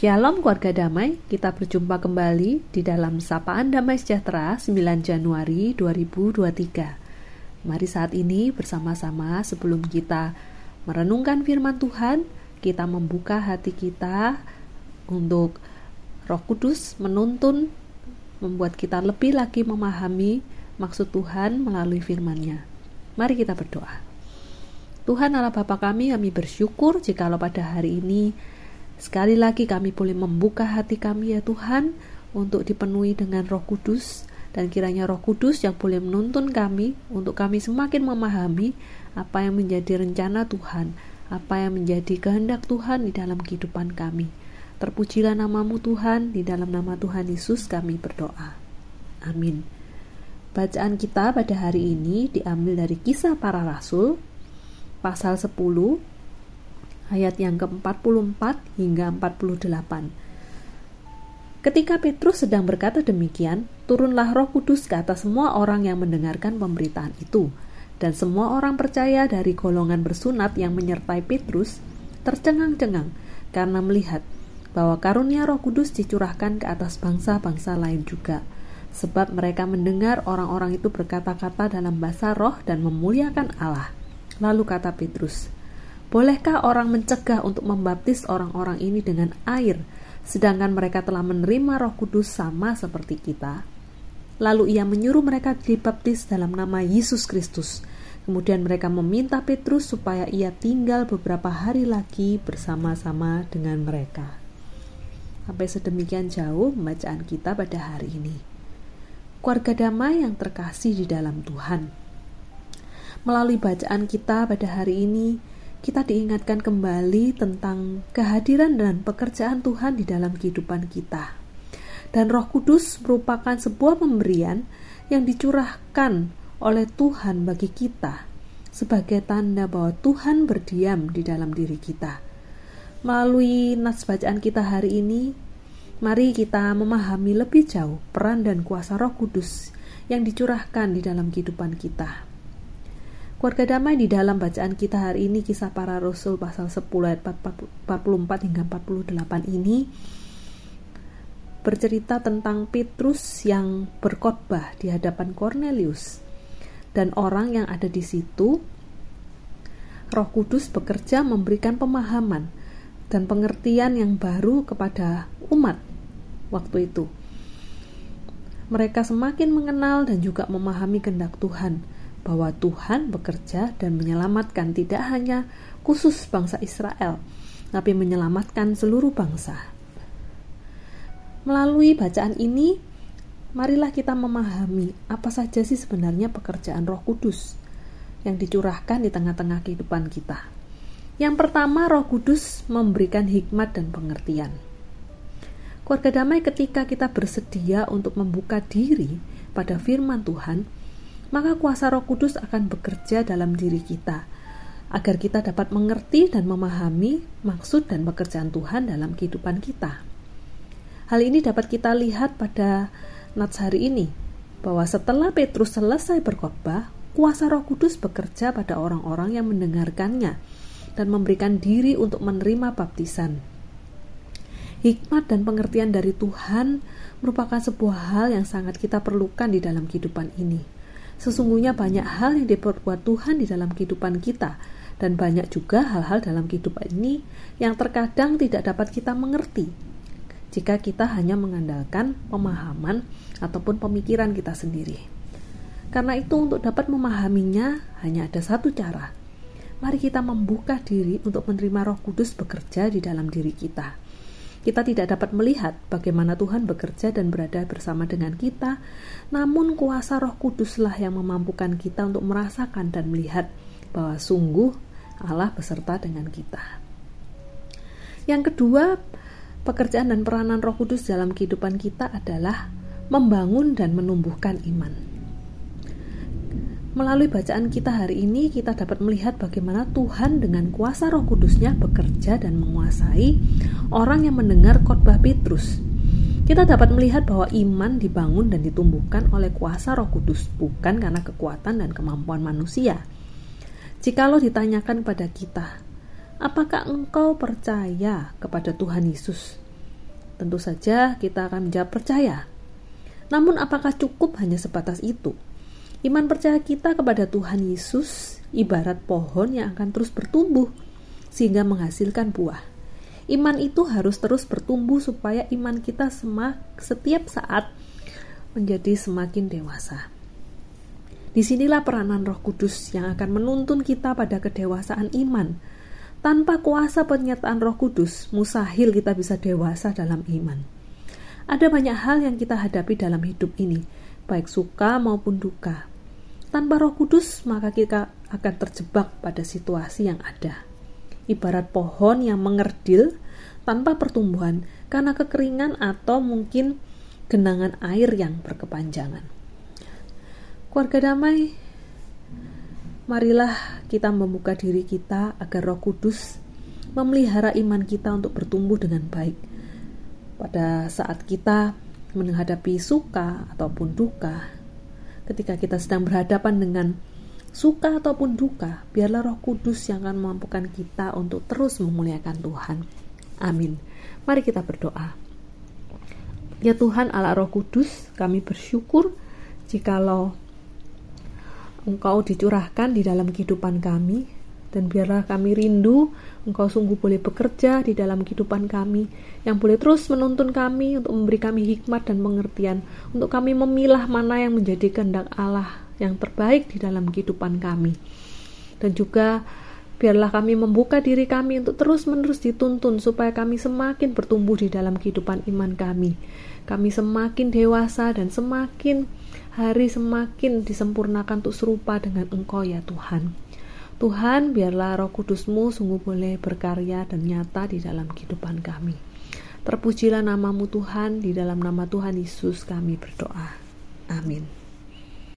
Shalom keluarga damai, kita berjumpa kembali di dalam Sapaan Damai Sejahtera 9 Januari 2023. Mari saat ini bersama-sama sebelum kita merenungkan firman Tuhan, kita membuka hati kita untuk Roh Kudus menuntun membuat kita lebih lagi memahami maksud Tuhan melalui firman-Nya. Mari kita berdoa. Tuhan Allah Bapa kami, kami bersyukur jikalau pada hari ini Sekali lagi kami boleh membuka hati kami ya Tuhan untuk dipenuhi dengan roh kudus dan kiranya roh kudus yang boleh menuntun kami untuk kami semakin memahami apa yang menjadi rencana Tuhan, apa yang menjadi kehendak Tuhan di dalam kehidupan kami. Terpujilah namamu Tuhan, di dalam nama Tuhan Yesus kami berdoa. Amin. Bacaan kita pada hari ini diambil dari kisah para rasul, pasal 10 ayat yang ke-44 hingga 48. Ketika Petrus sedang berkata demikian, turunlah Roh Kudus ke atas semua orang yang mendengarkan pemberitaan itu, dan semua orang percaya dari golongan bersunat yang menyertai Petrus tercengang-cengang karena melihat bahwa karunia Roh Kudus dicurahkan ke atas bangsa-bangsa lain juga, sebab mereka mendengar orang-orang itu berkata-kata dalam bahasa roh dan memuliakan Allah. Lalu kata Petrus, Bolehkah orang mencegah untuk membaptis orang-orang ini dengan air, sedangkan mereka telah menerima Roh Kudus sama seperti kita? Lalu ia menyuruh mereka dibaptis dalam nama Yesus Kristus. Kemudian mereka meminta Petrus supaya ia tinggal beberapa hari lagi bersama-sama dengan mereka. Sampai sedemikian jauh pembacaan kita pada hari ini. Keluarga damai yang terkasih di dalam Tuhan. Melalui bacaan kita pada hari ini, kita diingatkan kembali tentang kehadiran dan pekerjaan Tuhan di dalam kehidupan kita. Dan Roh Kudus merupakan sebuah pemberian yang dicurahkan oleh Tuhan bagi kita sebagai tanda bahwa Tuhan berdiam di dalam diri kita. Melalui nats bacaan kita hari ini, mari kita memahami lebih jauh peran dan kuasa Roh Kudus yang dicurahkan di dalam kehidupan kita. Keluarga damai di dalam bacaan kita hari ini kisah para rasul pasal 10 ayat 44 hingga 48 ini bercerita tentang Petrus yang berkhotbah di hadapan Cornelius dan orang yang ada di situ Roh Kudus bekerja memberikan pemahaman dan pengertian yang baru kepada umat waktu itu. Mereka semakin mengenal dan juga memahami kehendak Tuhan bahwa Tuhan bekerja dan menyelamatkan tidak hanya khusus bangsa Israel, tapi menyelamatkan seluruh bangsa. Melalui bacaan ini, marilah kita memahami apa saja sih sebenarnya pekerjaan Roh Kudus yang dicurahkan di tengah-tengah kehidupan kita. Yang pertama, Roh Kudus memberikan hikmat dan pengertian. Keluarga damai ketika kita bersedia untuk membuka diri pada firman Tuhan, maka kuasa Roh Kudus akan bekerja dalam diri kita agar kita dapat mengerti dan memahami maksud dan pekerjaan Tuhan dalam kehidupan kita. Hal ini dapat kita lihat pada nats hari ini bahwa setelah Petrus selesai berkhotbah, kuasa Roh Kudus bekerja pada orang-orang yang mendengarkannya dan memberikan diri untuk menerima baptisan. Hikmat dan pengertian dari Tuhan merupakan sebuah hal yang sangat kita perlukan di dalam kehidupan ini Sesungguhnya banyak hal yang diperbuat Tuhan di dalam kehidupan kita dan banyak juga hal-hal dalam kehidupan ini yang terkadang tidak dapat kita mengerti jika kita hanya mengandalkan pemahaman ataupun pemikiran kita sendiri. Karena itu untuk dapat memahaminya hanya ada satu cara. Mari kita membuka diri untuk menerima Roh Kudus bekerja di dalam diri kita kita tidak dapat melihat bagaimana Tuhan bekerja dan berada bersama dengan kita, namun kuasa Roh Kuduslah yang memampukan kita untuk merasakan dan melihat bahwa sungguh Allah beserta dengan kita. Yang kedua, pekerjaan dan peranan Roh Kudus dalam kehidupan kita adalah membangun dan menumbuhkan iman. Melalui bacaan kita hari ini, kita dapat melihat bagaimana Tuhan dengan kuasa roh kudusnya bekerja dan menguasai orang yang mendengar khotbah Petrus. Kita dapat melihat bahwa iman dibangun dan ditumbuhkan oleh kuasa roh kudus, bukan karena kekuatan dan kemampuan manusia. Jikalau ditanyakan pada kita, apakah engkau percaya kepada Tuhan Yesus? Tentu saja kita akan menjawab percaya. Namun apakah cukup hanya sebatas itu? Iman percaya kita kepada Tuhan Yesus ibarat pohon yang akan terus bertumbuh sehingga menghasilkan buah. Iman itu harus terus bertumbuh supaya iman kita semak, setiap saat menjadi semakin dewasa. Di sinilah peranan Roh Kudus yang akan menuntun kita pada kedewasaan iman. Tanpa kuasa penyertaan Roh Kudus, mustahil kita bisa dewasa dalam iman. Ada banyak hal yang kita hadapi dalam hidup ini, baik suka maupun duka. Tanpa Roh Kudus, maka kita akan terjebak pada situasi yang ada. Ibarat pohon yang mengerdil tanpa pertumbuhan karena kekeringan atau mungkin genangan air yang berkepanjangan. Keluarga damai, marilah kita membuka diri kita agar Roh Kudus memelihara iman kita untuk bertumbuh dengan baik. Pada saat kita menghadapi suka ataupun duka, ketika kita sedang berhadapan dengan suka ataupun duka, biarlah Roh Kudus yang akan memampukan kita untuk terus memuliakan Tuhan. Amin. Mari kita berdoa. Ya Tuhan Allah Roh Kudus, kami bersyukur jikalau Engkau dicurahkan di dalam kehidupan kami, dan biarlah kami rindu Engkau sungguh boleh bekerja di dalam kehidupan kami, yang boleh terus menuntun kami untuk memberi kami hikmat dan pengertian, untuk kami memilah mana yang menjadi kehendak Allah yang terbaik di dalam kehidupan kami. Dan juga biarlah kami membuka diri kami untuk terus-menerus dituntun supaya kami semakin bertumbuh di dalam kehidupan iman kami. Kami semakin dewasa dan semakin hari semakin disempurnakan untuk serupa dengan Engkau ya Tuhan. Tuhan, biarlah roh kudusmu sungguh boleh berkarya dan nyata di dalam kehidupan kami. Terpujilah namamu Tuhan, di dalam nama Tuhan Yesus kami berdoa. Amin.